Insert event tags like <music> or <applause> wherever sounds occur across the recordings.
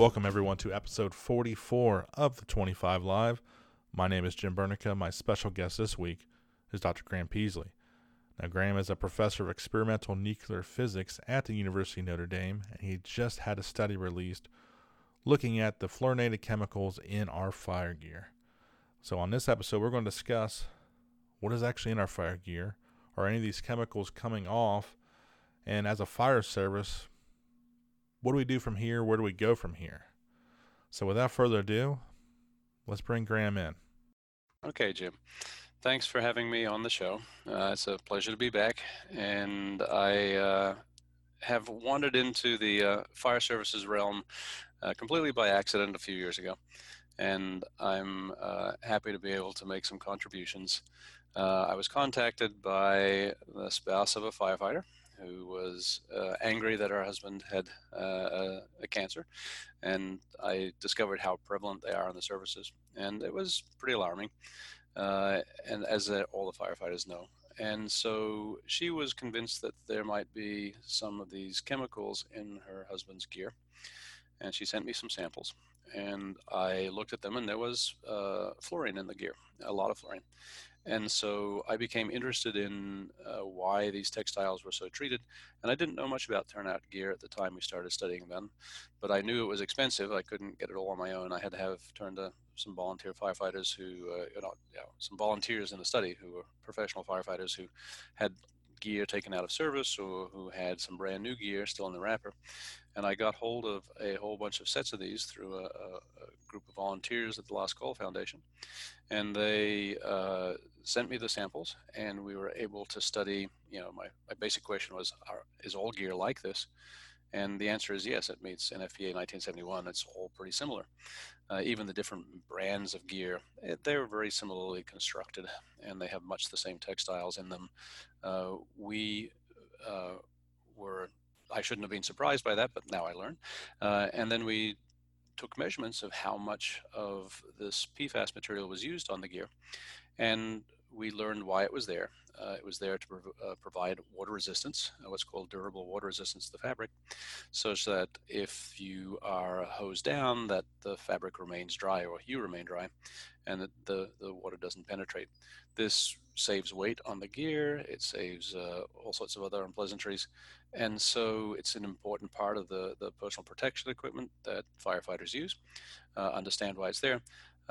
Welcome, everyone, to episode 44 of the 25 Live. My name is Jim Burneka. My special guest this week is Dr. Graham Peaslee. Now, Graham is a professor of experimental nuclear physics at the University of Notre Dame, and he just had a study released looking at the fluorinated chemicals in our fire gear. So, on this episode, we're going to discuss what is actually in our fire gear. Are any of these chemicals coming off? And as a fire service, what do we do from here? Where do we go from here? So, without further ado, let's bring Graham in. Okay, Jim. Thanks for having me on the show. Uh, it's a pleasure to be back. And I uh, have wandered into the uh, fire services realm uh, completely by accident a few years ago. And I'm uh, happy to be able to make some contributions. Uh, I was contacted by the spouse of a firefighter who was uh, angry that her husband had uh, a, a, cancer, and I discovered how prevalent they are in the services, and it was pretty alarming. Uh, and as all the firefighters know, and so she was convinced that there might be some of these chemicals in her husband's gear, and she sent me some samples, and I looked at them, and there was uh, fluorine in the gear, a lot of fluorine. And so I became interested in uh, why these textiles were so treated. And I didn't know much about turnout gear at the time we started studying them, but I knew it was expensive. I couldn't get it all on my own. I had to have turned to some volunteer firefighters who, uh, you know, some volunteers in the study who were professional firefighters who had gear taken out of service or who had some brand new gear still in the wrapper. And I got hold of a whole bunch of sets of these through a, a, group of volunteers at the Last Call Foundation. And they uh, sent me the samples, and we were able to study. You know, my, my basic question was are, Is all gear like this? And the answer is yes, it meets NFPA 1971. It's all pretty similar. Uh, even the different brands of gear, it, eh, they're very similarly constructed and they have much the same textiles in them. Uh, we uh, were, I shouldn't have been surprised by that, but now I learn. Uh, and then we took measurements of how much of this PFAS material was used on the gear. And we learned why it was there. Uh, it was there to prov- uh, provide water resistance, uh, what's called durable water resistance to the fabric, such that if you are hosed down, that the fabric remains dry or you remain dry, and that the, the water doesn't penetrate. This saves weight on the gear. It saves uh, all sorts of other unpleasantries, and so it's an important part of the the personal protection equipment that firefighters use. Uh, understand why it's there.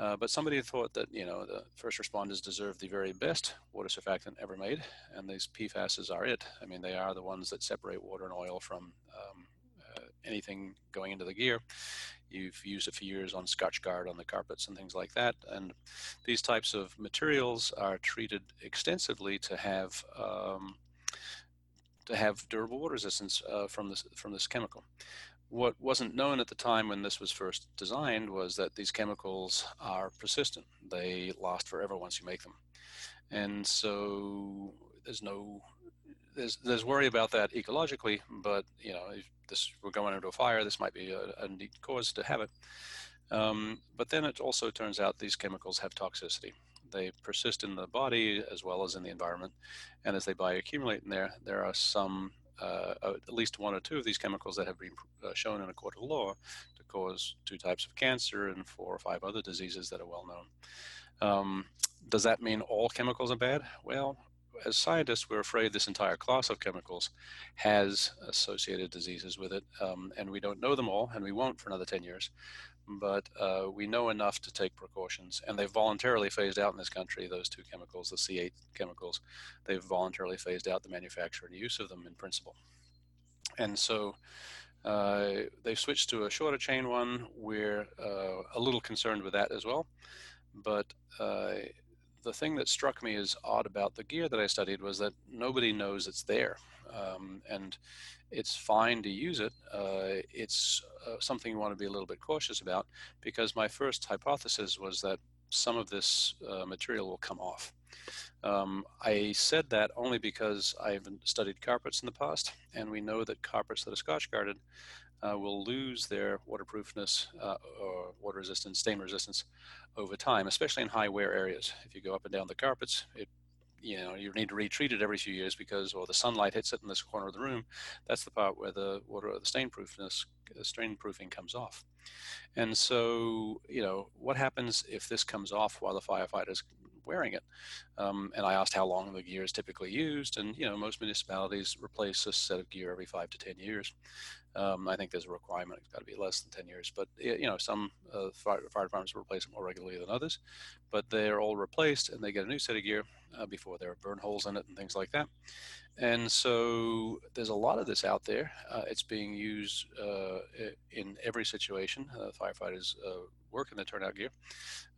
Uh, but somebody thought that you know the first responders deserve the very best water surfactant ever made, and these PFASs are it. I mean, they are the ones that separate water and oil from um, uh, anything going into the gear. You've used it for years on Scotchgard on the carpets and things like that, and these types of materials are treated extensively to have um, to have durable water resistance uh, from this from this chemical what wasn't known at the time when this was first designed was that these chemicals are persistent. They last forever once you make them. And so there's no there's there's worry about that ecologically, but you know, if this we're going into a fire, this might be a, a neat cause to have it. Um, but then it also turns out these chemicals have toxicity. They persist in the body as well as in the environment, and as they bioaccumulate in there, there are some uh, at least one or two of these chemicals that have been uh, shown in a court of law to cause two types of cancer and four or five other diseases that are well known. Um, does that mean all chemicals are bad? Well, as scientists, we're afraid this entire class of chemicals has associated diseases with it, um, and we don't know them all, and we won't for another 10 years but uh, we know enough to take precautions. And they've voluntarily phased out in this country those two chemicals, the C8 chemicals. They've voluntarily phased out the manufacture and use of them in principle. And so uh, they've switched to a shorter chain one. We're uh, a little concerned with that as well. But uh, the thing that struck me as odd about the gear that I studied was that nobody knows it's there. Um, and it's fine to use it. Uh, it's uh, something you want to be a little bit cautious about because my first hypothesis was that some of this uh, material will come off. Um, I said that only because I've studied carpets in the past, and we know that carpets that are scotch guarded uh, will lose their waterproofness uh, or water resistance, stain resistance over time, especially in high wear areas. If you go up and down the carpets, it you know you need to retreat it every few years because or the sunlight hits it in this corner of the room that's the part where the water the stain proofness the stain proofing comes off and so you know what happens if this comes off while the firefighter's wearing it um, and i asked how long the gear is typically used and you know most municipalities replace a set of gear every five to ten years um, I think there's a requirement; it's got to be less than 10 years. But you know, some uh, fire, fire, departments replace it more regularly than others. But they're all replaced, and they get a new set of gear uh, before there are burn holes in it and things like that. And so there's a lot of this out there. Uh, it's being used uh, in every situation. Uh, firefighters uh, work in the turnout gear,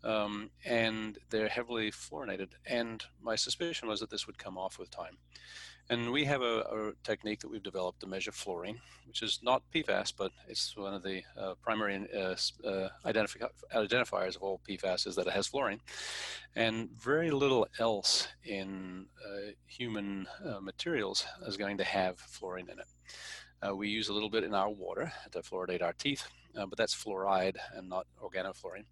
um, and they're heavily fluorinated. And my suspicion was that this would come off with time. And we have a, a, technique that we've developed to measure fluorine, which is not PFAS, but it's one of the uh, primary uh, uh, identifi- identifiers of all PFAS is that it has fluorine. And very little else in uh, human uh, materials is going to have fluorine in it. Uh, we use a little bit in our water to fluoridate our teeth, but that's fluoride and not organofluorine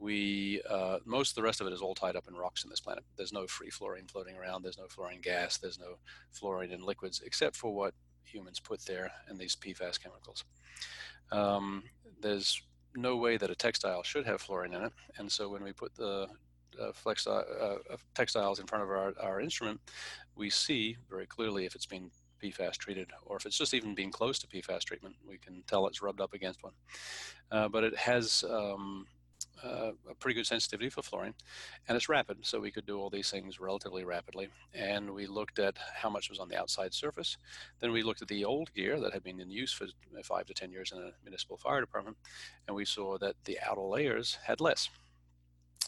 we uh, most of the rest of it is all tied up in rocks in this planet. There's no free fluorine floating around. There's no fluorine gas. There's no fluorine in liquids except for what humans put there in these PFAS chemicals. Um, there's no way that a textile should have fluorine in it, and so when we put the uh, uh, uh, textiles in front of our, our instrument, we see very clearly if it's been PFAS treated, or if it's just even being close to PFAS treatment, we can tell it's rubbed up against one. Uh, but it has um, uh, a pretty good sensitivity for fluorine, and it's rapid, so we could do all these things relatively rapidly. And we looked at how much was on the outside surface. Then we looked at the old gear that had been in use for five to ten years in a municipal fire department, and we saw that the outer layers had less.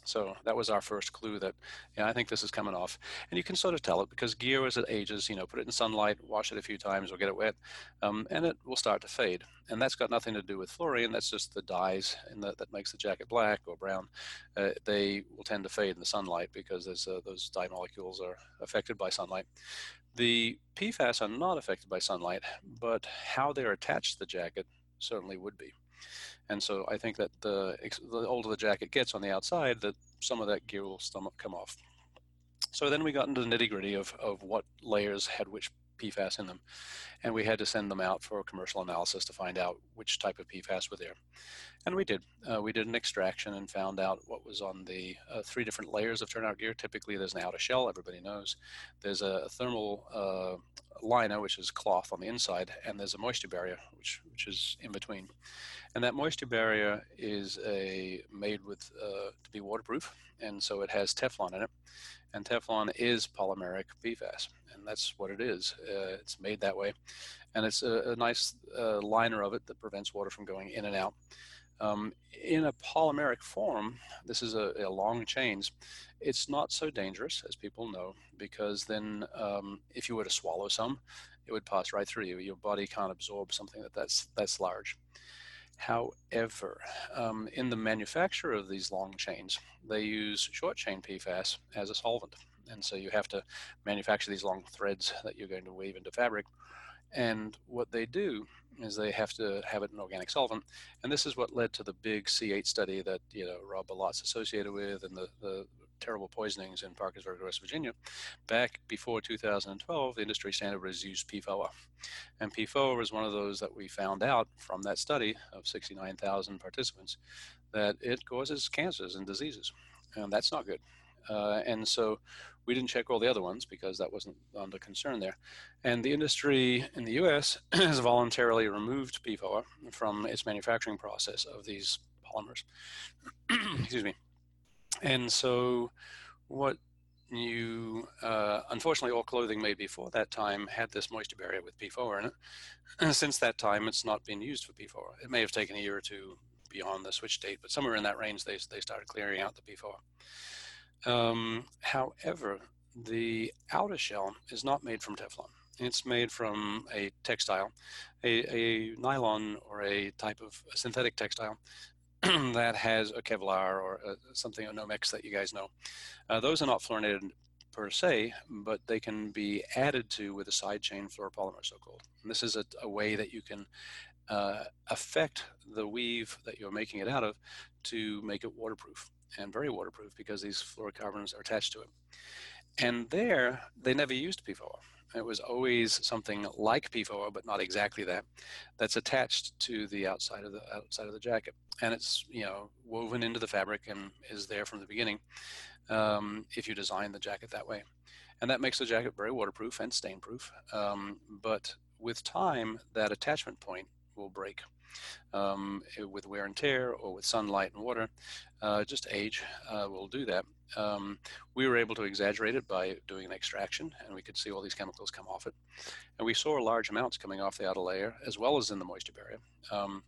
So that was our first clue that, yeah, I think this is coming off. And you can sort of tell it because gear as it ages, you know, put it in sunlight, wash it a few times or get it wet, um, and it will start to fade. And that's got nothing to do with fluorine. That's just the dyes the, that makes the jacket black or brown. Uh, they will tend to fade in the sunlight because uh, those dye molecules are affected by sunlight. The PFAS are not affected by sunlight, but how they're attached to the jacket certainly would be. And so I think that the, the older the jacket gets on the outside, that some of that gear will come off. So then we got into the nitty gritty of, of what layers had which PFAS in them. And we had to send them out for commercial analysis to find out which type of PFAS were there. And we did. Uh, we did an extraction and found out what was on the uh, three different layers of turnout gear. Typically, there's an outer shell, everybody knows. There's a thermal uh, liner, which is cloth on the inside, and there's a moisture barrier, which, which is in between. And that moisture barrier is a made with uh, to be waterproof, and so it has Teflon in it. And Teflon is polymeric PFAS, and that's what it is. Uh, it's made that way, and it's a, a nice uh, liner of it that prevents water from going in and out. Um, in a polymeric form, this is a, a, long chains. It's not so dangerous as people know because then, um, if you were to swallow some, it would pass right through you. Your body can't absorb something that that's that's large. However, um, in the manufacture of these long chains, they use short chain PFAS as a solvent. And so you have to manufacture these long threads that you're going to weave into fabric. And what they do is they have to have it in organic solvent. And this is what led to the big C8 study that, you know, Rob Bilott's associated with and the, the terrible poisonings in Parkersburg, West Virginia. Back before 2012, the industry standard was used PFOA. And PFOA was one of those that we found out from that study of 69,000 participants that it causes cancers and diseases. And that's not good. Uh, and so we didn't check all the other ones because that wasn't under concern there. And the industry in the US <clears throat> has voluntarily removed PFOA from its manufacturing process of these polymers. <clears throat> Excuse me. And so, what you uh, unfortunately all clothing made before that time had this moisture barrier with PFOA in it. And <clears throat> since that time, it's not been used for PFOA. It may have taken a year or two beyond the switch date, but somewhere in that range, they they started clearing out the PFOA. Um, however, the outer shell is not made from Teflon. It's made from a textile, a, a nylon or a type of synthetic textile <clears throat> that has a Kevlar or a, uh, something, a Nomex that you guys know. Uh, those are not fluorinated per se, but they can be added to with a side chain fluoropolymer, so called. And this is a, a way that you can uh, affect the weave that you're making it out of to make it waterproof and very waterproof because these fluorocarbons are attached to it. And there, they never used PFOA. It was always something like PFOA, but not exactly that. That's attached to the outside of the outside of the jacket, and it's you know woven into the fabric and is there from the beginning. Um, if you design the jacket that way, and that makes the jacket very waterproof and stain proof. Um, but with time, that attachment point will break um, with wear and tear or with sunlight and water. Uh, just age uh, will do that. Um, we were able to exaggerate it by doing an extraction, and we could see all these chemicals come off it. And we saw large amounts coming off the outer layer as well as in the moisture barrier. Um,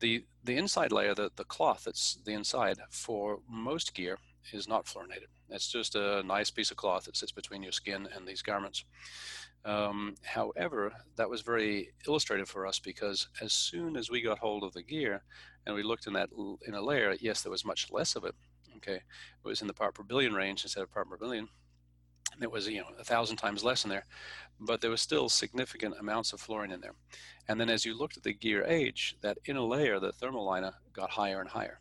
the, the inside layer, the, the cloth that's the inside, for most gear is not fluorinated. It's just a nice piece of cloth that sits between your skin and these garments. Um, however, that was very illustrative for us because as soon as we got hold of the gear and we looked in that in a layer, yes, there was much less of it. Okay, it was in the part per billion range instead of part per billion. It was you know a thousand times less in there, but there was still significant amounts of fluorine in there. And then as you looked at the gear age, that inner layer, the thermal liner, got higher and higher.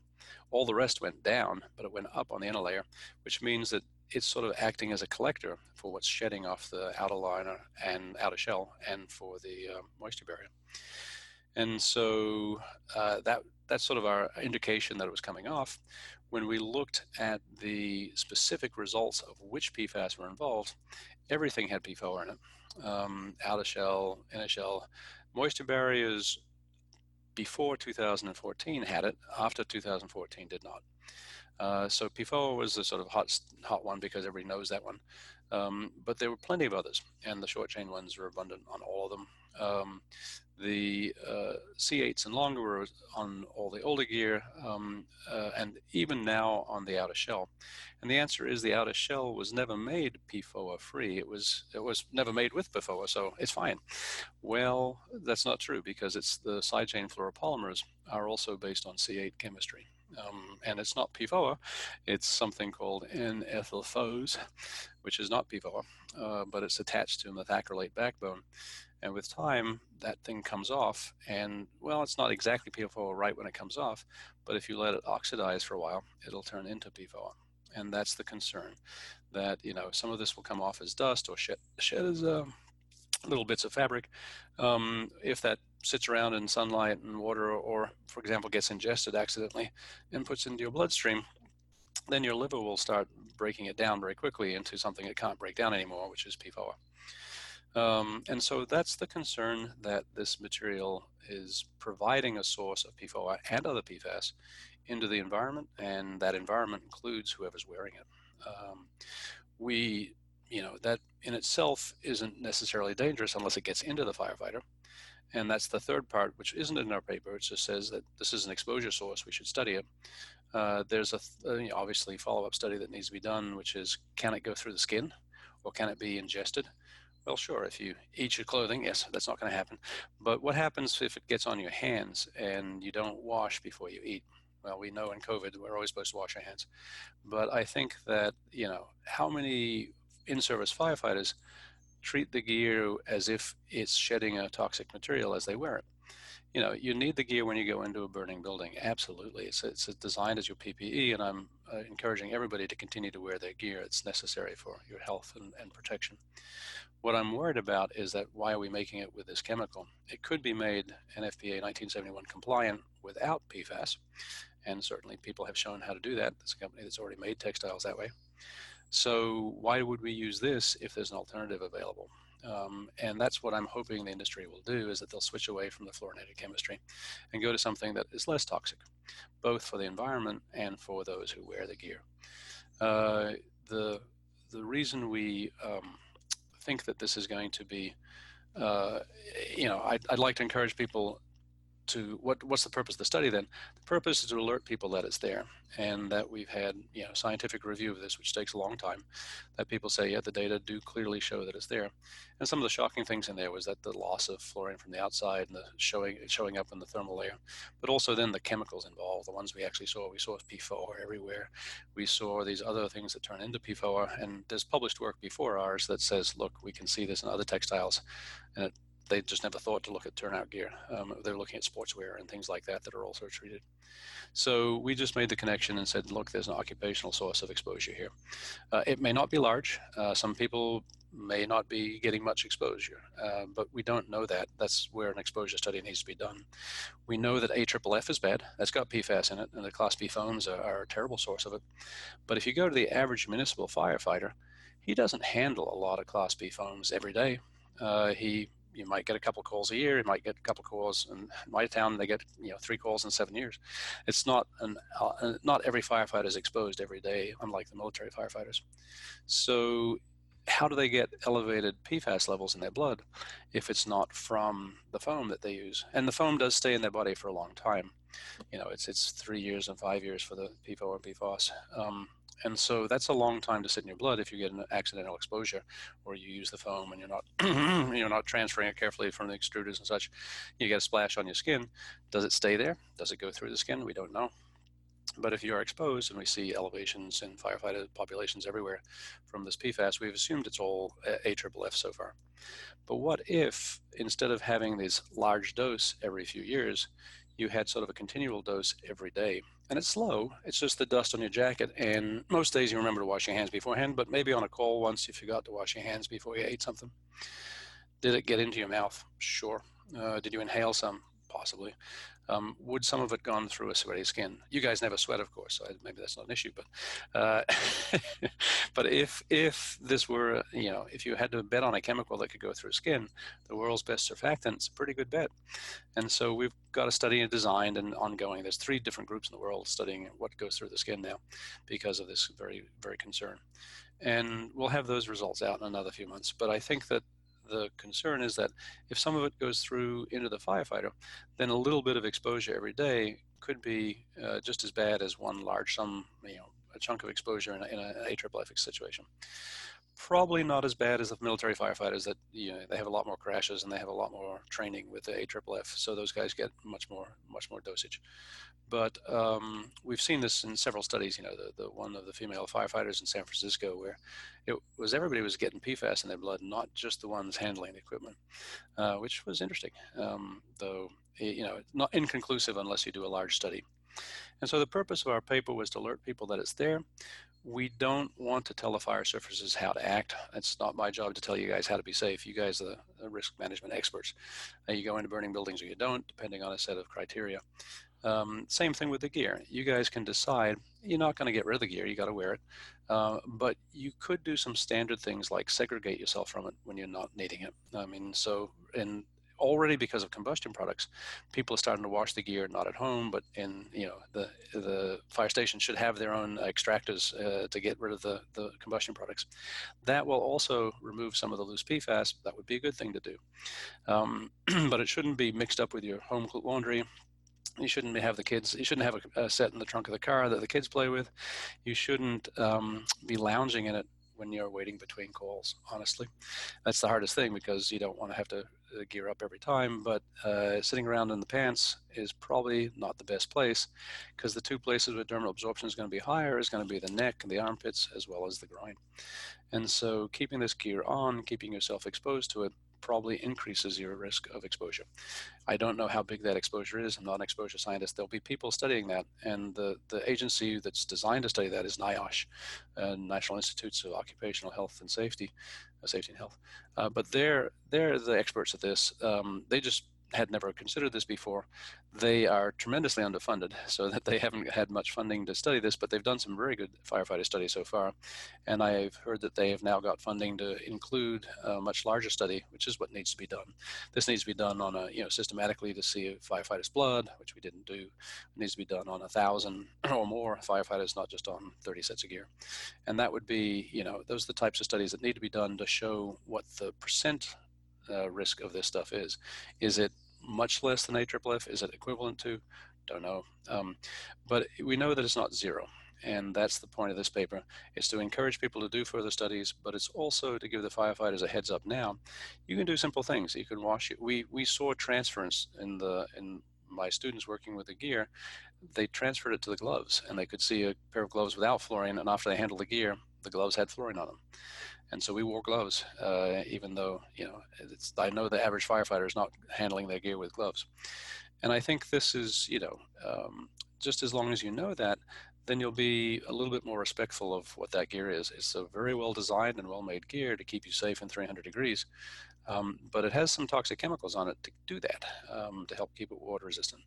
All the rest went down, but it went up on the inner layer, which means that it's sort of acting as a collector for what's shedding off the outer liner and outer shell and for the uh, moisture barrier. And so uh, that that's sort of our indication that it was coming off. When we looked at the specific results of which PFAS were involved, everything had PFOA in it. Um, outer shell, inner shell, moisture barriers before 2014 had it, after 2014 did not. Uh, so PFOA was the sort of hot hot one because everybody knows that one. Um, but there were plenty of others, and the short chain ones were abundant on all of them. Um, the uh, C8s and longer were on all the older gear, um, uh, and even now on the outer shell. And the answer is the outer shell was never made PFOA free. It was it was never made with PFOA, so it's fine. Well, that's not true because it's the side chain fluoropolymers are also based on C8 chemistry. Um, and it's not PFOA, it's something called N-ethyl FOS, which is not PFOA, uh, but it's attached to a methacrylate backbone. And with time, that thing comes off, and well, it's not exactly PFOA right when it comes off, but if you let it oxidize for a while, it'll turn into PFOA. And that's the concern that, you know, some of this will come off as dust or shed, shed as uh, little bits of fabric. Um, if that sits around in sunlight and water, or, for example, gets ingested accidentally and puts into your bloodstream, then your liver will start breaking it down very quickly into something it can't break down anymore, which is PFOA. Um, and so that's the concern that this material is providing a source of PFOA and other PFAS into the environment, and that environment includes whoever's wearing it. Um, we, you know, that in itself isn't necessarily dangerous unless it gets into the firefighter. And that's the third part, which isn't in our paper. It just says that this is an exposure source. We should study it. Uh, there's a th- uh, obviously follow-up study that needs to be done, which is can it go through the skin, or can it be ingested? Well, sure. If you eat your clothing, yes, that's not going to happen. But what happens if it gets on your hands and you don't wash before you eat? Well, we know in COVID we're always supposed to wash our hands. But I think that you know how many in-service firefighters treat the gear as if it's shedding a toxic material as they wear it. You know, you need the gear when you go into a burning building. Absolutely, it's it's designed as your PPE, and I'm uh, encouraging everybody to continue to wear their gear. It's necessary for your health and, and protection. What I'm worried about is that why are we making it with this chemical? It could be made NFPA 1971 compliant without PFAS, and certainly people have shown how to do that. There's a company that's already made textiles that way. So why would we use this if there's an alternative available? Um, and that's what I'm hoping the industry will do is that they'll switch away from the fluorinated chemistry and go to something that is less toxic, both for the environment and for those who wear the gear. Uh, the the reason we um, think that this is going to be, uh, you know, I'd, I'd like to encourage people to what what's the purpose of the study then? The purpose is to alert people that it's there and that we've had you know scientific review of this which takes a long time that people say yeah the data do clearly show that it's there. And some of the shocking things in there was that the loss of fluorine from the outside and the showing showing up in the thermal layer but also then the chemicals involved the ones we actually saw we saw PFOA everywhere. We saw these other things that turn into PFOA and there's published work before ours that says look we can see this in other textiles and it they just never thought to look at turnout gear. Um, they're looking at sportswear and things like that that are also treated. So we just made the connection and said, look, there's an occupational source of exposure here. Uh, it may not be large. Uh, some people may not be getting much exposure, uh, but we don't know that. That's where an exposure study needs to be done. We know that AFFF is bad. That's got PFAS in it, and the Class B foams are, are a terrible source of it. But if you go to the average municipal firefighter, he doesn't handle a lot of Class B foams every day. Uh, he you might get a couple calls a year. You might get a couple calls in my town. They get you know three calls in seven years. It's not an uh, not every firefighter is exposed every day, unlike the military firefighters. So how do they get elevated PFAS levels in their blood if it's not from the foam that they use? And the foam does stay in their body for a long time. You know, it's it's three years and five years for the PFOA and PFOS. Um, and so that's a long time to sit in your blood if you get an accidental exposure or you use the foam and you're not <clears throat> you're not transferring it carefully from the extruders and such. You get a splash on your skin. Does it stay there? Does it go through the skin? We don't know. But if you are exposed and we see elevations in firefighter populations everywhere from this PFAS, we've assumed it's all AFFF so far. But what if instead of having this large dose every few years, you had sort of a continual dose every day. And it's slow. It's just the dust on your jacket. And most days you remember to wash your hands beforehand, but maybe on a call once you forgot to wash your hands before you ate something. Did it get into your mouth? Sure. Uh, did you inhale some? Possibly. Um, would some of it gone through a sweaty skin? You guys never sweat, of course, so maybe that's not an issue. But uh, <laughs> but if if this were you know if you had to bet on a chemical that could go through skin, the world's best surfactant, it's a pretty good bet. And so we've got a study designed and ongoing. There's three different groups in the world studying what goes through the skin now, because of this very very concern. And we'll have those results out in another few months. But I think that the concern is that if some of it goes through into the firefighter, then a little bit of exposure every day could be uh, just as bad as one large sum, you know, a chunk of exposure in, a, in AFFF situation probably not as bad as the military firefighters that you know they have a lot more crashes and they have a lot more training with the AFFF so those guys get much more much more dosage. But um, we've seen this in several studies you know the, the one of the female firefighters in San Francisco where it was everybody was getting PFAS in their blood not just the ones handling the equipment uh, which was interesting. Um, though you know not inconclusive unless you do a large study. And so the purpose of our paper was to alert people that it's there we don't want to tell the fire services how to act. It's not my job to tell you guys how to be safe. You guys are the risk management experts. Uh, you go into burning buildings or you don't, depending on a set of criteria. Um, same thing with the gear. You guys can decide you're not going to get rid of the gear, you got to wear it. Uh, but you could do some standard things like segregate yourself from it when you're not needing it. I mean, so, and already because of combustion products, people are starting to wash the gear not at home, but in you know the the fire station should have their own extractors uh, to get rid of the the combustion products. That will also remove some of the loose PFAS. That would be a good thing to do, um, <clears throat> but it shouldn't be mixed up with your home laundry. You shouldn't have the kids. You shouldn't have a, a set in the trunk of the car that the kids play with. You shouldn't um, be lounging in it when you're waiting between calls. Honestly, that's the hardest thing because you don't want to have to gear up every time. But uh, sitting around in the pants is probably not the best place because the two places where dermal absorption is going to be higher is going to be the neck and the armpits as well as the groin. And so keeping this gear on, keeping yourself exposed to it probably increases your risk of exposure. I don't know how big that exposure is. I'm not an exposure scientist. There'll be people studying that, and the, the agency that's designed to study that is NIOSH, uh, National Institutes of Occupational Health and Safety, uh, Safety and Health. Uh, but they're they're the experts at this. Um, they just had never considered this before. They are tremendously underfunded, <laughs> so that they haven't had much funding to study this, but they've done some very good firefighter studies so far. And I've heard that they have now got funding to include a much larger study, which is what needs to be done. This needs to be done on a, you know, systematically to see firefighter's blood, which we didn't do. It needs to be done on a thousand <clears throat> or more firefighters, not just on 30 sets of gear. And that would be, you know, those are the types of studies that need to be done to show what the percent uh, risk of this stuff is. Is it much less than AFFF? Is it equivalent to? Don't know. Um, but we know that it's not zero. And that's the point of this paper. It's to encourage people to do further studies, but it's also to give the firefighters a heads up now. You can do simple things. You can wash it. We, we saw transference in the in my students working with the gear. They transferred it to the gloves, and they could see a pair of gloves without fluorine. And after they handled the gear, the gloves had fluorine on them. And so we wore gloves, uh, even though, you know, I know the average firefighter is not handling their gear with gloves. And I think this is, you know, um, just as long as you know that, then you'll be a little bit more respectful of what that gear is. It's a very well designed and well made gear to keep you safe in 300 degrees, um, but it has some toxic chemicals on it to do that, um, to help keep it water resistant.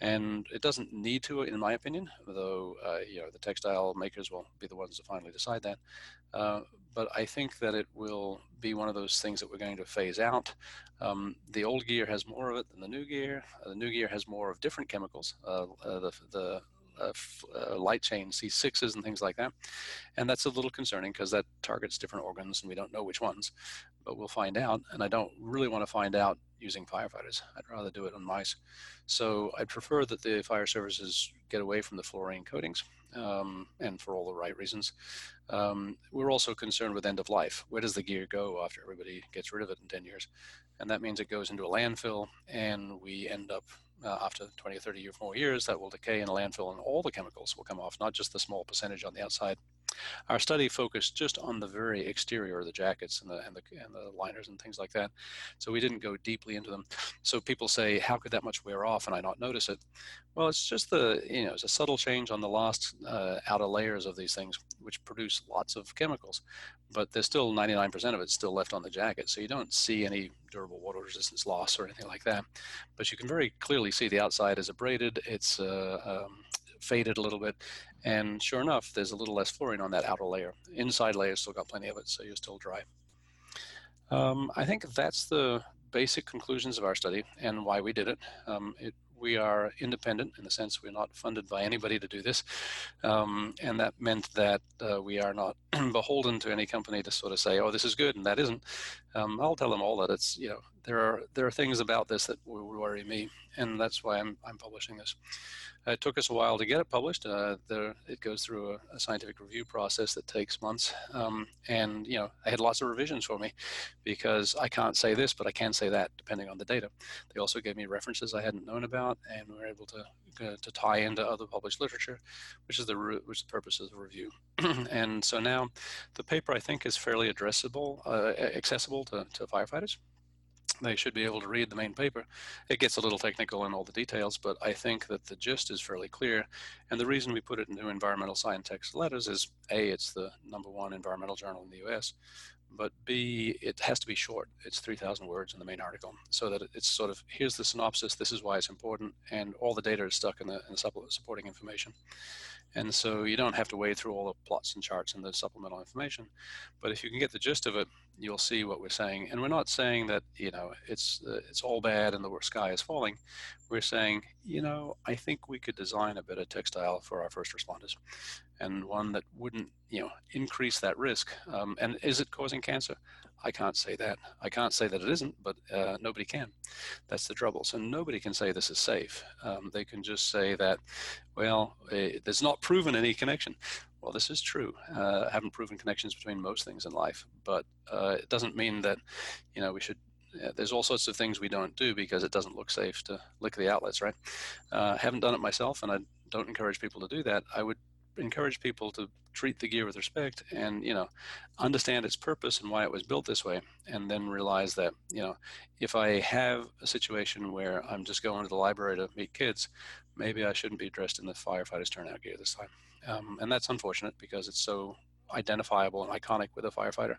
And it doesn't need to, in my opinion, though uh, you know the textile makers will be the ones to finally decide that. Uh, but I think that it will be one of those things that we're going to phase out. Um, the old gear has more of it than the new gear. Uh, the new gear has more of different chemicals. Uh, uh, the, the uh, light chain C6s and things like that. And that's a little concerning because that targets different organs and we don't know which ones, but we'll find out. And I don't really want to find out using firefighters. I'd rather do it on mice. So I'd prefer that the fire services get away from the fluorine coatings um, and for all the right reasons. Um, we're also concerned with end of life. Where does the gear go after everybody gets rid of it in 10 years? And that means it goes into a landfill and we end up uh, after 20 or 30 or more years, that will decay in a landfill and all the chemicals will come off, not just the small percentage on the outside. Our study focused just on the very exterior of the jackets and the, and the, and the liners and things like that. So we didn't go deeply into them. So people say, how could that much wear off and I not notice it? Well, it's just the, you know, it's a subtle change on the last uh, outer layers of these things, which produce lots of chemicals, but there's still 99% of it still left on the jacket. So you don't see any durable water resistance loss or anything like that. But you can very clearly see the outside is abraded. It's uh, um, faded a little bit. And sure enough, there's a little less fluorine on that outer layer. Inside layer still got plenty of it, so you're still dry. Um, I think that's the basic conclusions of our study and why we did it. Um, it we are independent in the sense we're not funded by anybody to do this. Um, and that meant that uh, we are not <clears throat> beholden to any company to sort of say, oh, this is good and that isn't. Um, I'll tell them all that it's, you know, there are, there are things about this that will worry me. And that's why I'm, I'm publishing this. It took us a while to get it published. Uh, there, it goes through a, a, scientific review process that takes months. Um, and, you know, I had lots of revisions for me because I can't say this, but I can say that depending on the data. They also gave me references I hadn't known about and we were able to, uh, to tie into other published literature, which is the, which is the purpose of the review. <clears throat> and so now the paper I think is fairly addressable, uh, accessible to, to firefighters they should be able to read the main paper. It gets a little technical in all the details, but I think that the gist is fairly clear. And the reason we put it into Environmental Science Tech Letters is A, it's the number one environmental journal in the US, but B, it has to be short. It's 3,000 words in the main article, so that it's sort of here's the synopsis, this is why it's important, and all the data is stuck in the, in the supporting information. And so you don't have to wade through all the plots and charts and the supplemental information. But if you can get the gist of it, you'll see what we're saying. And we're not saying that, you know, it's, uh, it's all bad and the sky is falling. We're saying, you know, I think we could design a better textile for our first responders and one that wouldn't, you know, increase that risk. Um, and is it causing cancer? I can't say that. I can't say that it isn't, but uh, nobody can. That's the trouble. So nobody can say this is safe. Um, they can just say that, well, uh, there's not proven any connection. Well, this is true. Uh, I haven't proven connections between most things in life, but uh, it doesn't mean that, you know, we should there's all sorts of things we don't do because it doesn't look safe to lick the outlets, right? Uh, haven't done it myself, and I don't encourage people to do that. I would encourage people to treat the gear with respect and you know understand its purpose and why it was built this way and then realize that you know if i have a situation where i'm just going to the library to meet kids maybe i shouldn't be dressed in the firefighters turnout gear this time. Um, and that's unfortunate because it's so identifiable and iconic with a firefighter.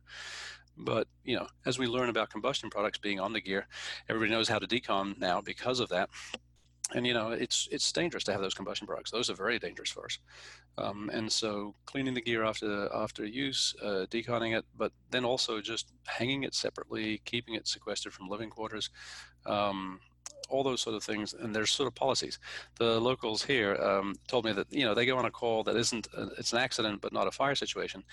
But you know as we learn about combustion products being on the gear everybody knows how to decom now because of that and you know it's it's dangerous to have those combustion products. Those are very dangerous for us. Um, and so cleaning the gear after after use uh, deconning it but then also just hanging it separately keeping it sequestered from living quarters um, all those sort of things. And there's sort of policies. The locals here um, told me that you know they go on a call that isn't a, it's an accident but not a fire situation.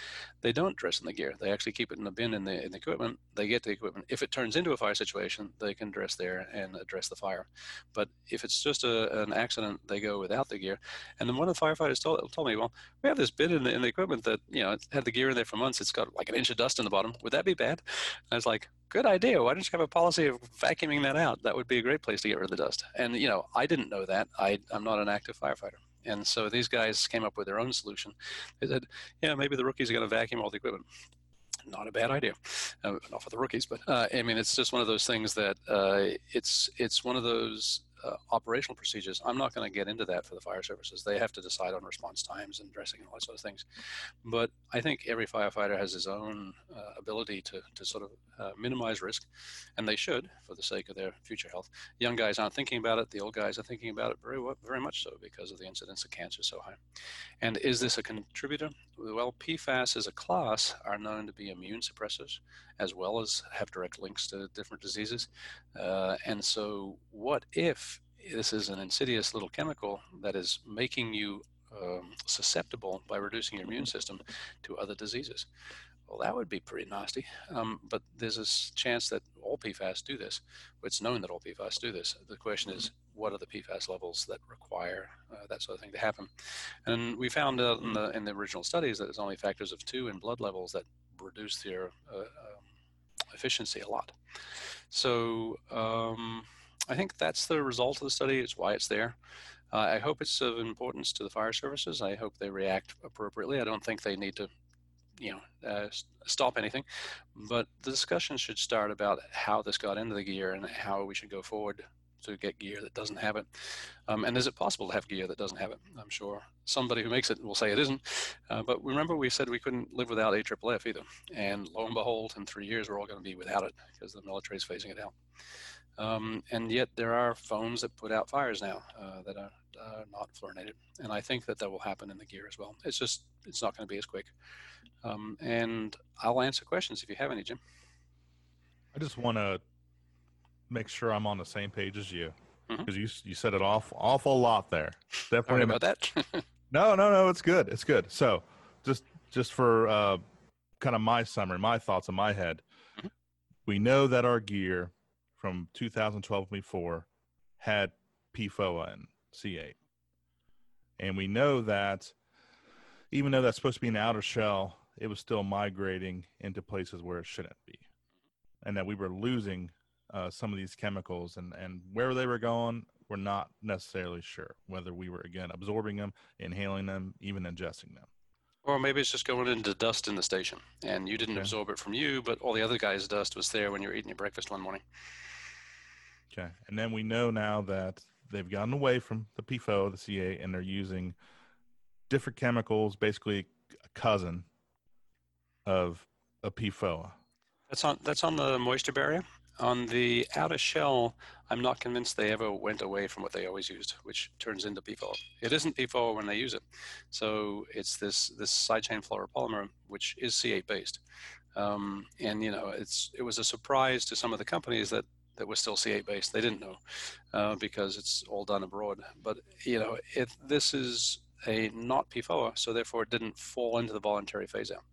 They don't dress in the gear. They actually keep it in a bin in the in the equipment. They get the equipment. If it turns into a fire situation, they can dress there and address the fire. But if it's just a, an accident, they go without the gear. And then one of the firefighters told, told me, well, we have this bin in the, in the equipment that you know had the gear in there for months. It's got like an inch of dust in the bottom. Would that be bad? And I was like, good idea. Why don't you have a policy of vacuuming that out? That would be a great place to get rid of the dust. And you know, I didn't know that. I I'm not an active firefighter. And so these guys came up with their own solution. They said, yeah, maybe the rookies are going to vacuum all the equipment not a bad idea. Uh, not for the rookies, but uh, I mean, it's just one of those things that uh, it's it's one of those uh, operational procedures. I'm not going to get into that for the fire services. They have to decide on response times and dressing and all those sort of things. But I think every firefighter has his own uh, ability to, to sort of uh, minimize risk, and they should for the sake of their future health. Young guys aren't thinking about it. The old guys are thinking about it very very much so because of the incidence of cancer so high. And is this a contributor? Well, PFAS as a class are known to be immune suppressors as well as have direct links to different diseases. Uh, and so, what if this is an insidious little chemical that is making you um, susceptible by reducing your immune system to other diseases? Well, that would be pretty nasty. Um, but there's a chance that all PFAS do this. It's known that all PFAS do this. The question is, what are the PFAS levels that require uh, that sort of thing to happen? And we found uh, in, the, in the original studies that there's only factors of two in blood levels that reduce their uh, um, efficiency a lot. So um, I think that's the result of the study. It's why it's there. Uh, I hope it's of importance to the fire services. I hope they react appropriately. I don't think they need to, you know, uh, stop anything, but the discussion should start about how this got into the gear and how we should go forward to get gear that doesn't have it? Um, and is it possible to have gear that doesn't have it? I'm sure somebody who makes it will say it isn't. Uh, but remember, we said we couldn't live without AFFF either. And lo and behold, in three years, we're all going to be without it because the military is phasing it out. Um, and yet, there are foams that put out fires now uh, that are uh, not fluorinated. And I think that that will happen in the gear as well. It's just, it's not going to be as quick. Um, and I'll answer questions if you have any, Jim. I just want to make sure I'm on the same page as you because mm-hmm. you you said it awful awful lot there. Definitely about that. <laughs> no, no, no. It's good. It's good. So just just for uh, kind of my summary, my thoughts in my head, mm-hmm. we know that our gear from 2012 before had PFOA and C8, and we know that even though that's supposed to be an outer shell, it was still migrating into places where it shouldn't be, and that we were losing uh, some of these chemicals and, and where they were going, we're not necessarily sure whether we were, again, absorbing them, inhaling them, even ingesting them. Or maybe it's just going into dust in the station and you didn't okay. absorb it from you, but all the other guys' dust was there when you were eating your breakfast one morning. Okay. And then we know now that they've gotten away from the PFO, the C8, and they're using different chemicals, basically a cousin of a PFOA. That's on that's on the moisture barrier. On the outer shell, I'm not convinced they ever went away from what they always used, which turns into PFOA. It isn't PFOA when they use it. So it's this this side chain fluoropolymer, which is C8 based. Um, and you know, it's it was a surprise to some of the companies that that was still C8 based. They didn't know uh, because it's all done abroad. But you know, it, this is a not PFOA, so therefore it didn't fall into the voluntary phase out.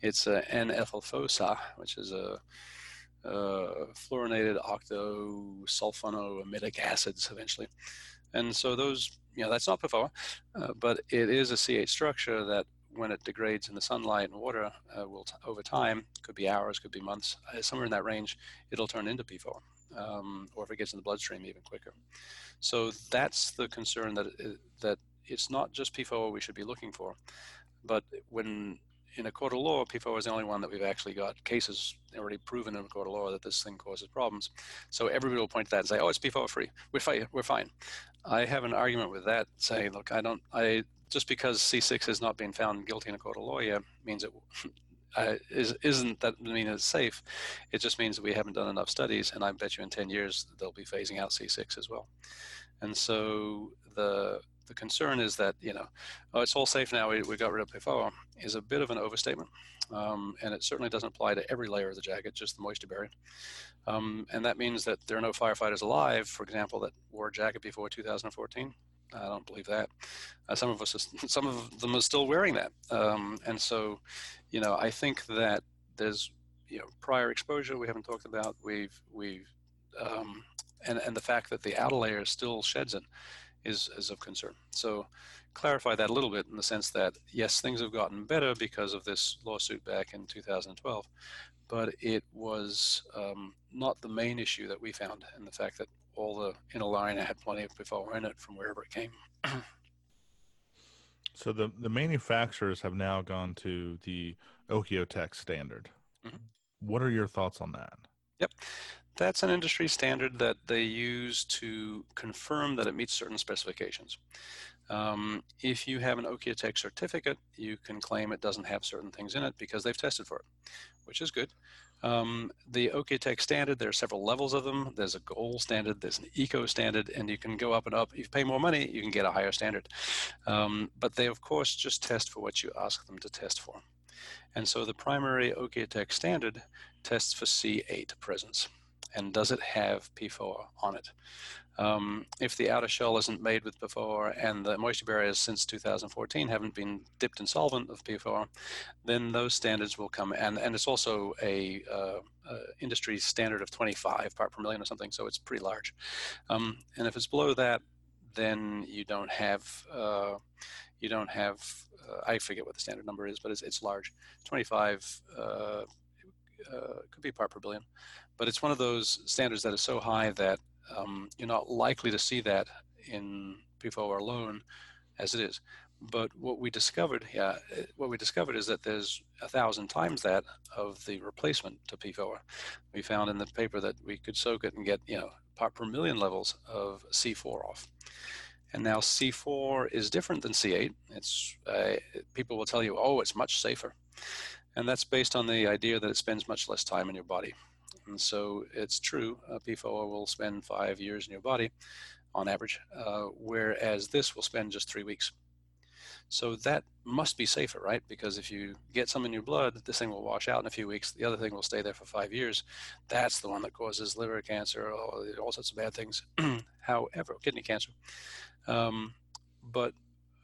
It's a N-ethyl fosa, which is a uh, fluorinated octosulfonoamidic acids eventually. And so those, you know, that's not PFOA, uh, but it is a C8 structure that when it degrades in the sunlight and water, uh, will t- over time, could be hours, could be months, uh, somewhere in that range, it'll turn into PFOA. Um, or if it gets in the bloodstream, even quicker. So that's the concern that it, that it's not just PFOA we should be looking for, but when in a court of law, PFOA is the only one that we've actually got cases already proven in a court of law that this thing causes problems. So everybody will point to that and say, "Oh, it's PFOA free. We're fine. We're fine." I have an argument with that, saying, "Look, I don't. I just because C6 has not been found guilty in a court of law yet means it." Uh, is, isn't that mean it's safe? It just means that we haven't done enough studies, and I bet you in 10 years they'll be phasing out C6 as well. And so the the concern is that you know oh, it's all safe now we, we got rid of PFOA is a bit of an overstatement um, and it certainly doesn't apply to every layer of the jacket just the moisture barrier um, and that means that there are no firefighters alive for example that wore a jacket before 2014 I don't believe that. Uh, some of us, <laughs> some of them are still wearing that, um, and so, you know, I think that there's, you know, prior exposure we haven't talked about. We've we've, um, and and the fact that the outer layer still sheds it is, is of concern. So clarify that a little bit in the sense that yes, things have gotten better because of this lawsuit back in 2012, but it was um, not the main issue that we found, and the fact that all the inner line had plenty of PFOA in it from wherever it came. <clears throat> so the the manufacturers have now gone to the Oeko-Tex standard. Mm-hmm. What are your thoughts on that? Yep. That's an industry standard that they use to confirm that it meets certain specifications. Um, if you have an Oeko-Tex certificate, you can claim it doesn't have certain things in it because they've tested for it, which is good. Um, the Oeko-Tex standard, there are several levels of them. There's a gold standard, there's an eco standard, and you can go up and up. If you pay more money, you can get a higher standard. Um, but they, of course, just test for what you ask them to test for. And so the primary Oeko-Tex standard tests for C8 presence. And does it have PFOA on it? Um, if the outer shell isn't made with PFOA and the moisture barriers since 2014 haven't been dipped in solvent of PFOA, then those standards will come. And, and it's also a, uh, uh, industry standard of 25 part per million or something, so it's pretty large. Um, and if it's below that, then you don't have uh, you don't have uh, I forget what the standard number is, but it's, it's large. 25 uh, uh, could be part per billion, but it's one of those standards that is so high that um, you're not likely to see that in PFOA alone as it is. But what we discovered, yeah, what we discovered is that there's a thousand times that of the replacement to PFOA. We found in the paper that we could soak it and get, you know, part per million levels of C4 off. And now C4 is different than C8. It's uh, people will tell you, oh, it's much safer, and that's based on the idea that it spends much less time in your body. And so it's true, uh, PFOA will spend five years in your body on average, uh, whereas this will spend just three weeks. So that must be safer, right? Because if you get some in your blood, this thing will wash out in a few weeks. The other thing will stay there for five years. That's the one that causes liver cancer, all, all sorts of bad things. <clears throat> However, kidney cancer. Um, but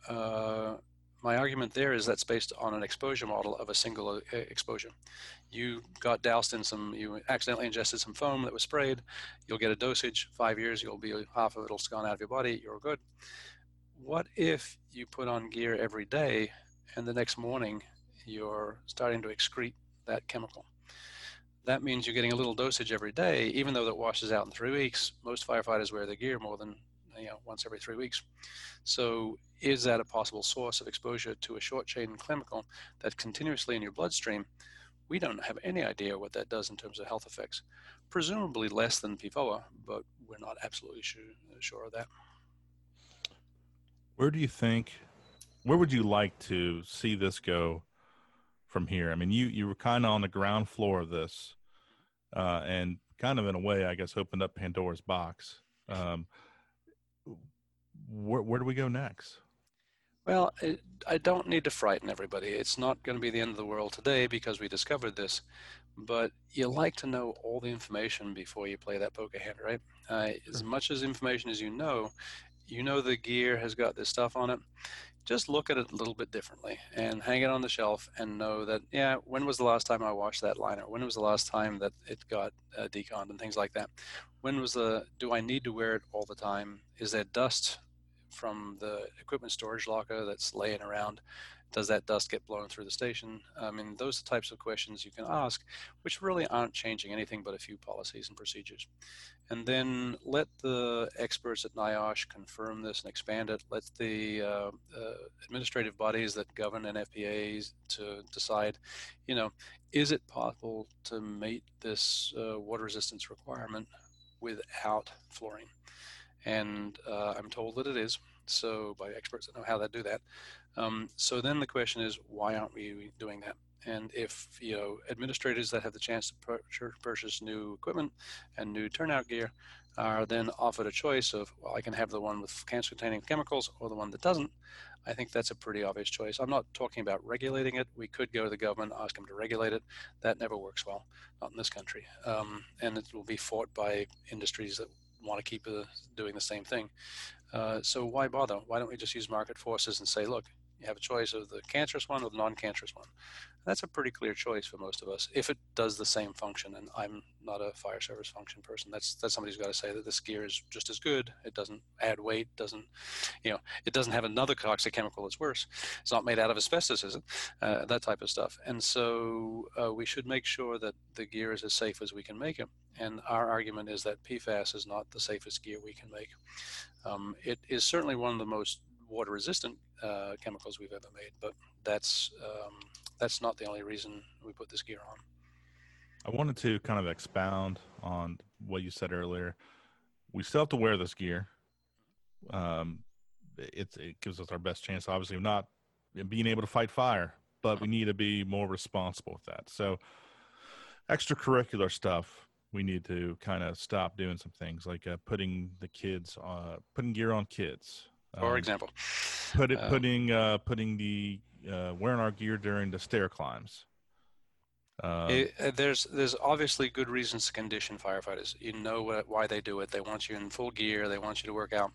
uh, my argument there is that's based on an exposure model of a single uh, exposure. You got doused in some, you accidentally ingested some foam that was sprayed. You'll get a dosage. Five years, you'll be half of it'll gone out of your body. You're good. What if you put on gear every day, and the next morning you're starting to excrete that chemical? That means you're getting a little dosage every day, even though that washes out in three weeks. Most firefighters wear the gear more than you know once every three weeks. So is that a possible source of exposure to a short chain chemical that's continuously in your bloodstream? We don't have any idea what that does in terms of health effects. Presumably less than PFOA, but we're not absolutely sure, sure of that. Where do you think, where would you like to see this go from here? I mean, you, you were kind of on the ground floor of this uh, and kind of in a way, I guess, opened up Pandora's box. Um, where, where do we go next? Well, it, I don't need to frighten everybody. It's not going to be the end of the world today because we discovered this, but you like to know all the information before you play that poker hand, right? Uh, as much as information as you know, you know the gear has got this stuff on it. Just look at it a little bit differently and hang it on the shelf and know that, yeah, when was the last time I washed that liner? When was the last time that it got uh, deconned and things like that? When was the, do I need to wear it all the time? Is there dust from the equipment storage locker that's laying around? Does that dust get blown through the station? I mean, those types of questions you can ask, which really aren't changing anything but a few policies and procedures. And then let the experts at NIOSH confirm this and expand it. Let the uh, uh, administrative bodies that govern NFPAs to decide, you know, is it possible to meet this uh, water resistance requirement without fluorine? And uh, I'm told that it is. So by experts that know how to do that. Um, so then the question is, why aren't we doing that? And if you know administrators that have the chance to purchase new equipment and new turnout gear are then offered a choice of, well, I can have the one with cancer-containing chemicals or the one that doesn't. I think that's a pretty obvious choice. I'm not talking about regulating it. We could go to the government, ask them to regulate it. That never works well, not in this country. Um, and it will be fought by industries that want to keep uh, doing the same thing. Uh, so why bother? Why don't we just use market forces and say, look, You have a choice of the cancerous one or the non-cancerous one. That's a pretty clear choice for most of us if it does the same function. And I'm not a fire service function person. That's that's somebody's got to say that this gear is just as good. It doesn't add weight. Doesn't, you know, it doesn't have another toxic chemical that's worse. It's not made out of asbestos, is it? Uh, that type of stuff. And so uh, we should make sure that the gear is as safe as we can make it. And our argument is that PFAS is not the safest gear we can make. Um, it is certainly one of the most water resistant uh, chemicals we've ever made, but that's um, that's not the only reason we put this gear on. I wanted to kind of expound on what you said earlier. We still have to wear this gear. Um, it gives us our best chance, obviously, of not being able to fight fire, but we need to be more responsible with that. So, extracurricular stuff, we need to kind of stop doing some things like uh, putting the kids, uh, putting gear on kids, for um, example, put it, um, putting uh, putting the uh, wearing our gear during the stair climbs. Um, it, uh, there's there's obviously good reasons to condition firefighters. You know what, why they do it. They want you in full gear. They want you to work out.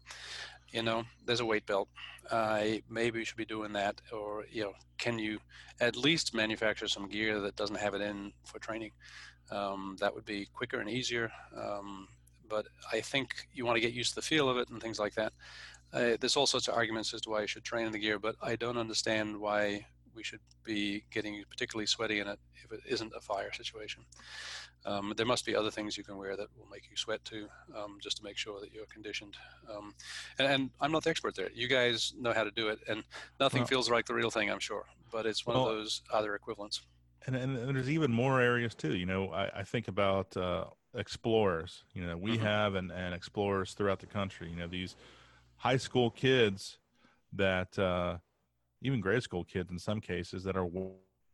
You know, there's a weight belt. Uh, maybe you should be doing that, or you know, can you at least manufacture some gear that doesn't have it in for training? Um, that would be quicker and easier. Um, but I think you want to get used to the feel of it and things like that. Uh, there's all sorts of arguments as to why you should train in the gear, but I don't understand why we should be getting particularly sweaty in it if it isn't a fire situation. Um, there must be other things you can wear that will make you sweat too, um, just to make sure that you're conditioned. Um, and, and, I'm not the expert there. You guys know how to do it, and nothing well, feels like the real thing, I'm sure. But it's one well, of those other equivalents. And, and, and, there's even more areas too. You know, I, I think about uh, explorers. You know, we mm-hmm. have and, and explorers throughout the country. You know, these high school kids that uh, even grade school kids in some cases that are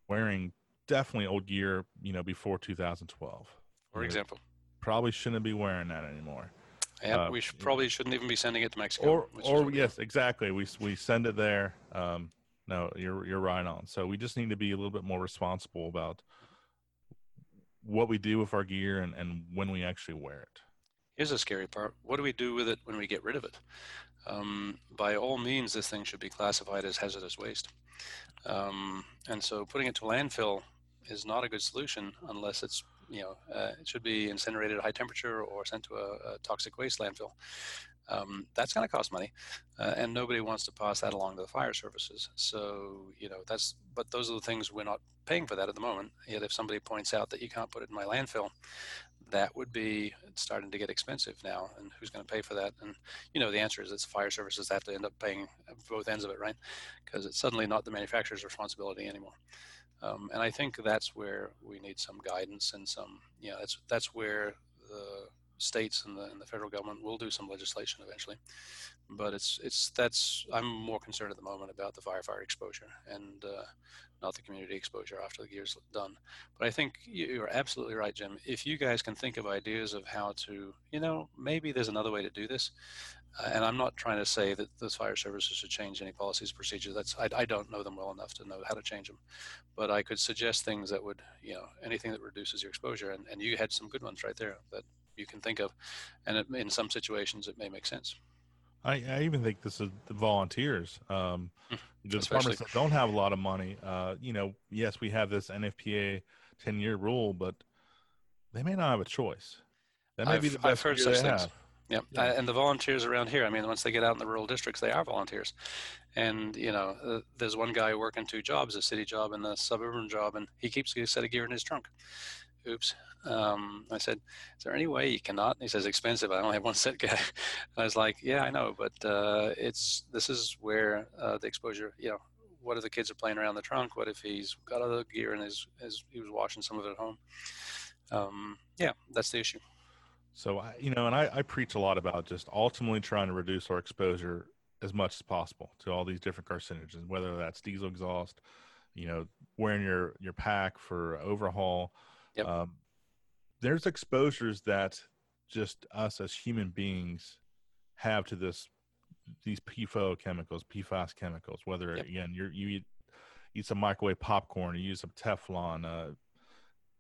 wearing definitely old gear you know before 2012 for example probably shouldn't be wearing that anymore yeah, uh, we should, probably shouldn't even be sending it to Mexico. Or, or yes, exactly. We we send it there. Um, no, you're you're right on. So we just need to be a little bit more responsible about what we do with our gear and, and when we actually wear it. Here's a scary part. What do we do with it when we get rid of it? Um, by all means, this thing should be classified as hazardous waste. Um, and so putting it to landfill is not a good solution unless it's, you know, uh, it should be incinerated at high temperature or sent to a, a toxic waste landfill. Um, that's going to cost money, uh, and nobody wants to pass that along to the fire services. So, you know, that's, but those are the things we're not paying for that at the moment. Yet if somebody points out that you can't put it in my landfill, that would be starting to get expensive now and who's going to pay for that? And you know the answer is it's fire services that have to end up paying both ends of it right? Because it's suddenly not the manufacturer's responsibility anymore. Um, and i think that's where we need some guidance and some you know that's that's where the states and the, and the federal government will do some legislation eventually. But it's it's that's i'm more concerned at the moment about the firefighter exposure. And uh, not the community exposure after the gear's done. But I think you're absolutely right, Jim. If you guys can think of ideas of how to, you know, maybe there's another way to do this. Uh, and I'm not trying to say that the fire services should change any policies, procedures. That's I, I don't know them well enough to know how to change them. But I could suggest things that would, you know, anything that reduces your exposure. And, and you had some good ones right there that you can think of. And it, in some situations, it may make sense. I, I even think this is the volunteers. Um, the departments that don't have a lot of money. Uh, you know, yes, we have this NFPA ten year rule, but they may not have a choice. That may I've, be the best I've heard such things. Have. Yep. Yeah. Uh, and the volunteers around here, I mean, once they get out in the rural districts, they are volunteers. And, you know, uh, there's one guy working two jobs, a city job and a suburban job, and he keeps a set of gear in his trunk. Oops. Um, I said, "Is there any way you cannot?" he says, "Expensive. I only have one set guy." <laughs> I was like, "Yeah, I know, but uh, it's this is where uh, the exposure. You know, what if the kids are playing around the trunk? What if he's got other gear and his, his he was washing some of it at home? Um, yeah, that's the issue." So I, you know, and I, I preach a lot about just ultimately trying to reduce our exposure as much as possible to all these different carcinogens, whether that's diesel exhaust, you know, wearing your your pack for overhaul. Yep. Um, there's exposures that just us as human beings have to this these PFO chemicals, PFAS chemicals. Whether yep. again you you eat eat some microwave popcorn, you use some Teflon. Uh,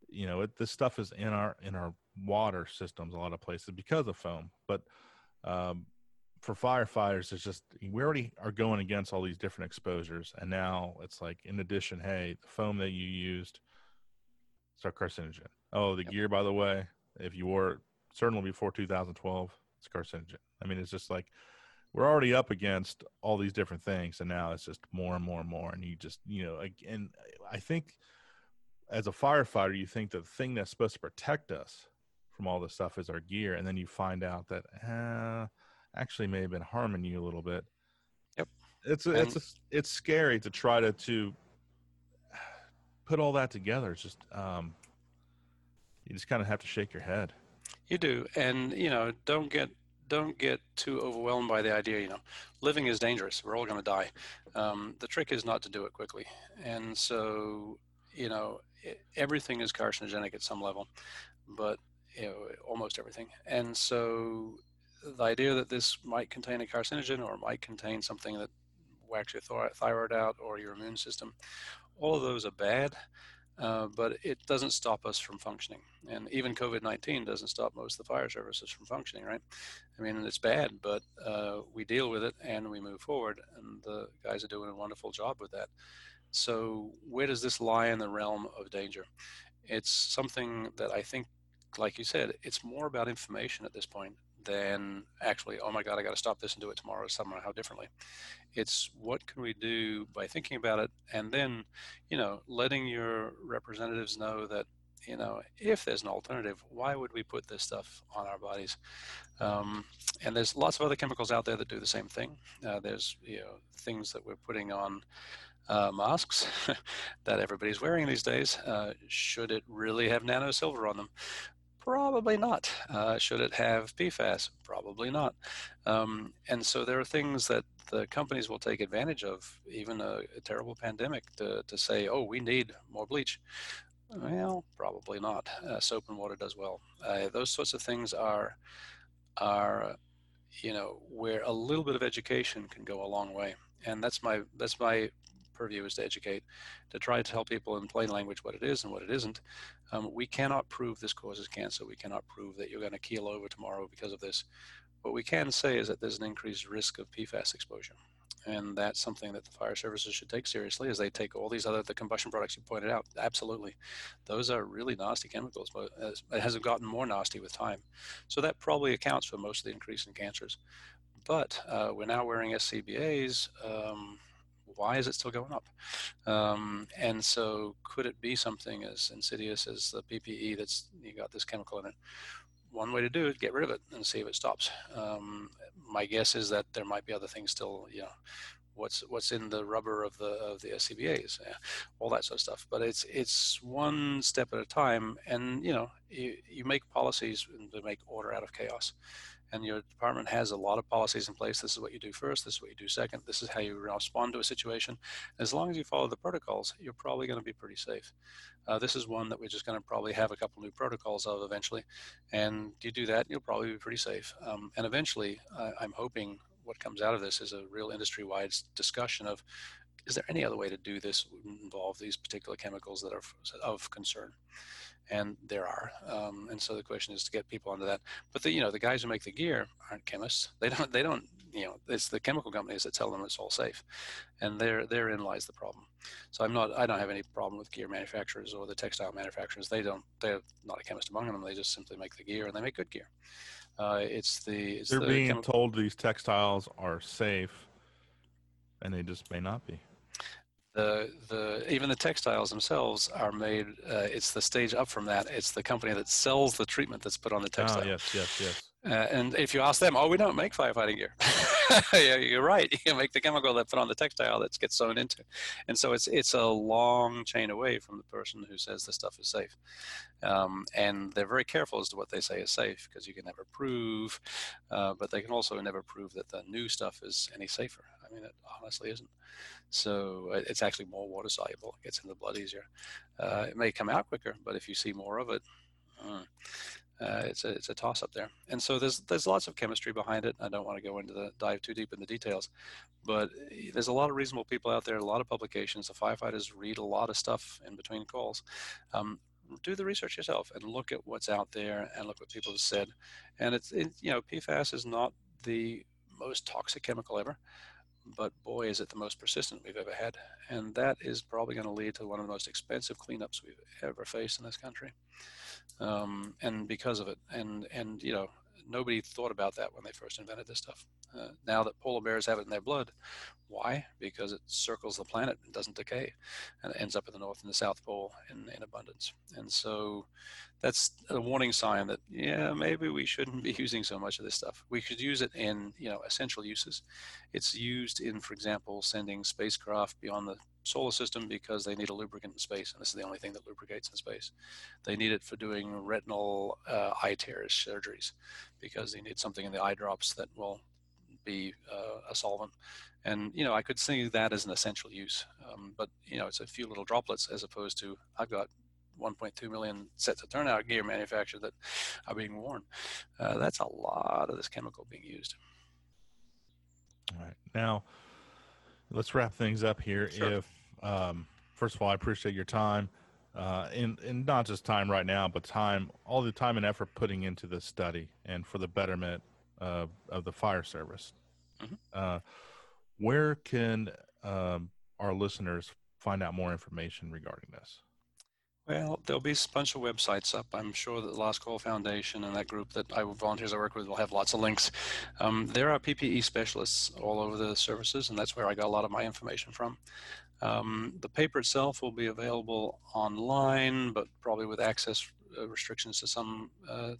you know, it, this stuff is in our in our water systems a lot of places because of foam. But um, for firefighters, it's just we already are going against all these different exposures, and now it's like in addition, hey, the foam that you used, it's a carcinogen. Oh, the yep. gear, by the way, if you wore it certainly before 2012, it's carcinogen. I mean, it's just like we're already up against all these different things, and now it's just more and more and more. And you just, you know, and I think as a firefighter, you think the thing that's supposed to protect us from all this stuff is our gear, and then you find out that uh, actually may have been harming you a little bit. Yep. It's a, it's a, it's scary to try to to put all that together. It's just um, you just kind of have to shake your head. You do, and you know, don't get don't get too overwhelmed by the idea. You know, living is dangerous. We're all going to die. Um, the trick is not to do it quickly, and so you know, everything is carcinogenic at some level, but you know, almost everything. And so the idea that this might contain a carcinogen or might contain something that whacks your thyroid out or your immune system, all of those are bad. Uh, but it doesn't stop us from functioning. And even COVID 19 doesn't stop most of the fire services from functioning, right? I mean, it's bad, but uh, we deal with it and we move forward. And the guys are doing a wonderful job with that. So, where does this lie in the realm of danger? It's something that I think, like you said, it's more about information at this point than actually, oh my God, I got to stop this and do it tomorrow somehow differently. It's what can we do by thinking about it and then, you know, letting your representatives know that, you know, if there's an alternative, why would we put this stuff on our bodies? Um, and there's lots of other chemicals out there that do the same thing. Uh, there's, you know, things that we're putting on uh, masks <laughs> that everybody's wearing these days. Uh, should it really have nano silver on them? Probably not. Uh, should it have PFAS? Probably not. Um, and so there are things that the companies will take advantage of, even a, a, terrible pandemic, to, to say, oh, we need more bleach. Well, probably not. Uh, soap and water does well. Uh, those sorts of things are, are, you know, where a little bit of education can go a long way. And that's my that's my purview is to educate, to try to tell people in plain language what it is and what it isn't. Um, we cannot prove this causes cancer. We cannot prove that you're going to keel over tomorrow because of this. What we can say is that there's an increased risk of PFAS exposure. And that's something that the fire services should take seriously as they take all these other the combustion products you pointed out. Absolutely. Those are really nasty chemicals, but it hasn't gotten more nasty with time. So that probably accounts for most of the increase in cancers. But uh, we're now wearing SCBAs. Um, why is it still going up? Um, and so, could it be something as insidious as the PPE that's you got this chemical in it? One way to do it, get rid of it and see if it stops. Um, my guess is that there might be other things still, you know, what's what's in the rubber of the of the SCBA's, yeah, all that sort of stuff. But it's it's one step at a time, and you know, you, you make policies to make order out of chaos and your department has a lot of policies in place. This is what you do first. This is what you do second. This is how you respond to a situation. As long as you follow the protocols, you're probably going to be pretty safe. Uh, this is one that we're just going to probably have a couple new protocols of eventually, and you do that, you'll probably be pretty safe. Um, and eventually, uh, I'm hoping what comes out of this is a real industry-wide discussion of is there any other way to do this involve these particular chemicals that are of concern and there are. Um, and so the question is to get people onto that. But the you know the guys who make the gear aren't chemists. They don't they don't you know it's the chemical companies that tell them it's all safe, and there therein lies the problem. So I'm not I don't have any problem with gear manufacturers or the textile manufacturers. They don't they're not a chemist among them. They just simply make the gear and they make good gear. Uh, it's the it's they're the being told these textiles are safe, and they just may not be the the even the textiles themselves are made. Uh, it's the stage up from that. It's the company that sells the treatment that's put on the ah, textile. Oh, yes, yes, yes. Uh, and if you ask them, oh, we don't make firefighting gear. <laughs> <laughs> yeah, you're right. <laughs> You make the chemical that put on the textile that gets sewn into, and so it's it's a long chain away from the person who says the stuff is safe. Um, and they're very careful as to what they say is safe because you can never prove, uh, but they can also never prove that the new stuff is any safer. I mean, it honestly isn't. So uh, it's actually more water soluble. It gets in the blood easier. Uh, it may come out quicker, but if you see more of it, uh, uh, it's a it's a toss up there. And so there's there's lots of chemistry behind it. I don't want to go into the dive too deep in the details, but there's a lot of reasonable people out there, a lot of publications. The firefighters read a lot of stuff in between calls. Um, do the research yourself and look at what's out there and look what people have said. And it's it, you know PFAS is not the most toxic chemical ever, but boy, is it the most persistent we've ever had. And that is probably going to lead to one of the most expensive cleanups we've ever faced in this country. Um, and because of it, and and you know, nobody thought about that when they first invented this stuff. Uh, now that polar bears have it in their blood, why? Because it circles the planet and doesn't decay, and it ends up at the north and the south pole in, in abundance. And so, that's a warning sign that yeah, maybe we shouldn't be <laughs> using so much of this stuff. We could use it in you know essential uses. It's used in, for example, sending spacecraft beyond the solar system because they need a lubricant in space, and this is the only thing that lubricates in space. They need it for doing retinal uh, eye tears surgeries because they need something in the eye drops that will be uh, a solvent. And you know, I could see that as an essential use, um, but you know, it's a few little droplets as opposed to I've got 1.2 million sets of turnout gear manufactured that are being worn. Uh, that's a lot of this chemical being used. All right, now let's wrap things up here. Sure. If um, first of all, I appreciate your time. Uh, and, and not just time right now, but time, all the time and effort putting into this study and for the betterment uh, of the fire service. Mm-hmm. Uh, where can um, our listeners find out more information regarding this? Well, there'll be a bunch of websites up. I'm sure that the Last Call Foundation and that group that I volunteers I work with will have lots of links. Um, there are PPE specialists all over the services, and that's where I got a lot of my information from. Um, the paper itself will be available online, but probably with access uh, restrictions to some uh,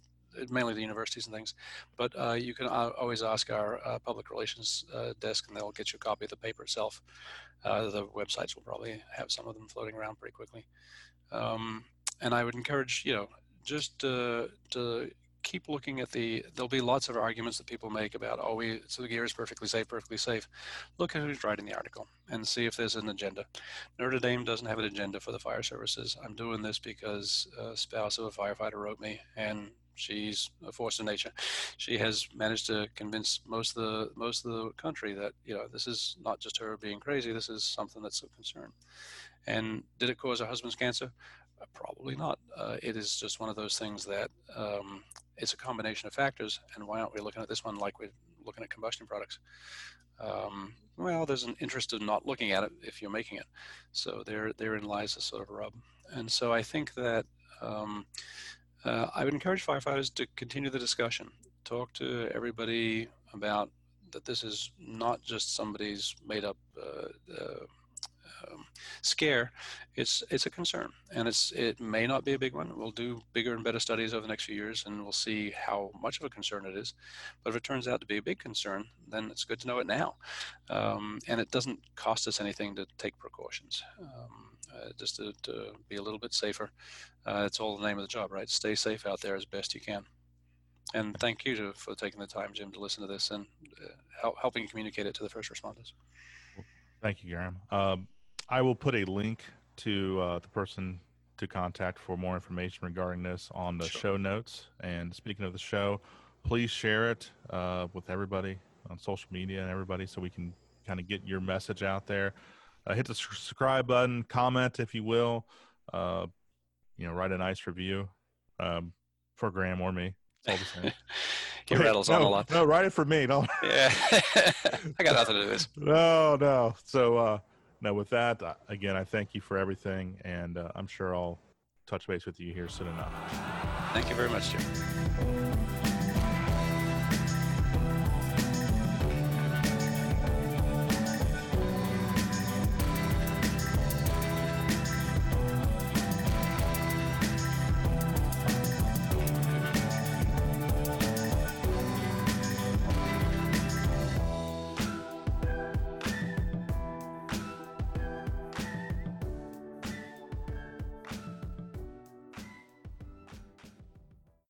mainly the universities and things. But uh, you can uh, always ask our uh, public relations uh, desk, and they'll get you a copy of the paper itself. The websites will probably have some of them floating around pretty quickly. Um, and I would encourage, you know, just to keep looking at the there'll be lots of arguments that people make about oh we so the gear is perfectly safe perfectly safe look at who's writing the article and see if there's an agenda notre dame doesn't have an agenda for the fire services i'm doing this because a spouse of a firefighter wrote me and she's a force of nature. She has managed to convince most of the most of the country that you know this is not just her being crazy. This is something that's of concern. And did it cause her husband's cancer? Uh, probably not. Uh, it is just one of those things that um, it's a combination of factors. And why aren't we looking at this one like we're looking at combustion products? Um, well, there's an interest in not looking at it if you're making it. So there, therein lies a sort of rub. And so I think that um, uh, I would encourage firefighters to continue the discussion. Talk to everybody about that this is not just somebody's made up uh, uh, um, scare. It's it's a concern, and it's it may not be a big one. We'll do bigger and better studies over the next few years, and we'll see how much of a concern it is. But if it turns out to be a big concern, then it's good to know it now, um, and it doesn't cost us anything to take precautions. Um, uh, just to, to, be a little bit safer. Uh, it's all the name of the job, right? Stay safe out there as best you can. And thank you to, for taking the time, Jim, to listen to this and uh, help, helping communicate it to the first responders. Thank you, Graham. Um, I will put a link to uh, the person to contact for more information regarding this on the sure. show notes. And speaking of the show, please share it uh, with everybody on social media and everybody so we can kind of get your message out there uh, hit the subscribe button, comment if you will. Uh, you know, write a nice review um, for Graham or me. It's all the same. <laughs> he rattles no, on a lot. No, write it for me. No. yeah, <laughs> I got nothing to do with this. <laughs> No, no. So, uh, no. With that, uh, again, I thank you for everything, and uh, I'm sure I'll touch base with you here soon enough. Thank you very much, Jim.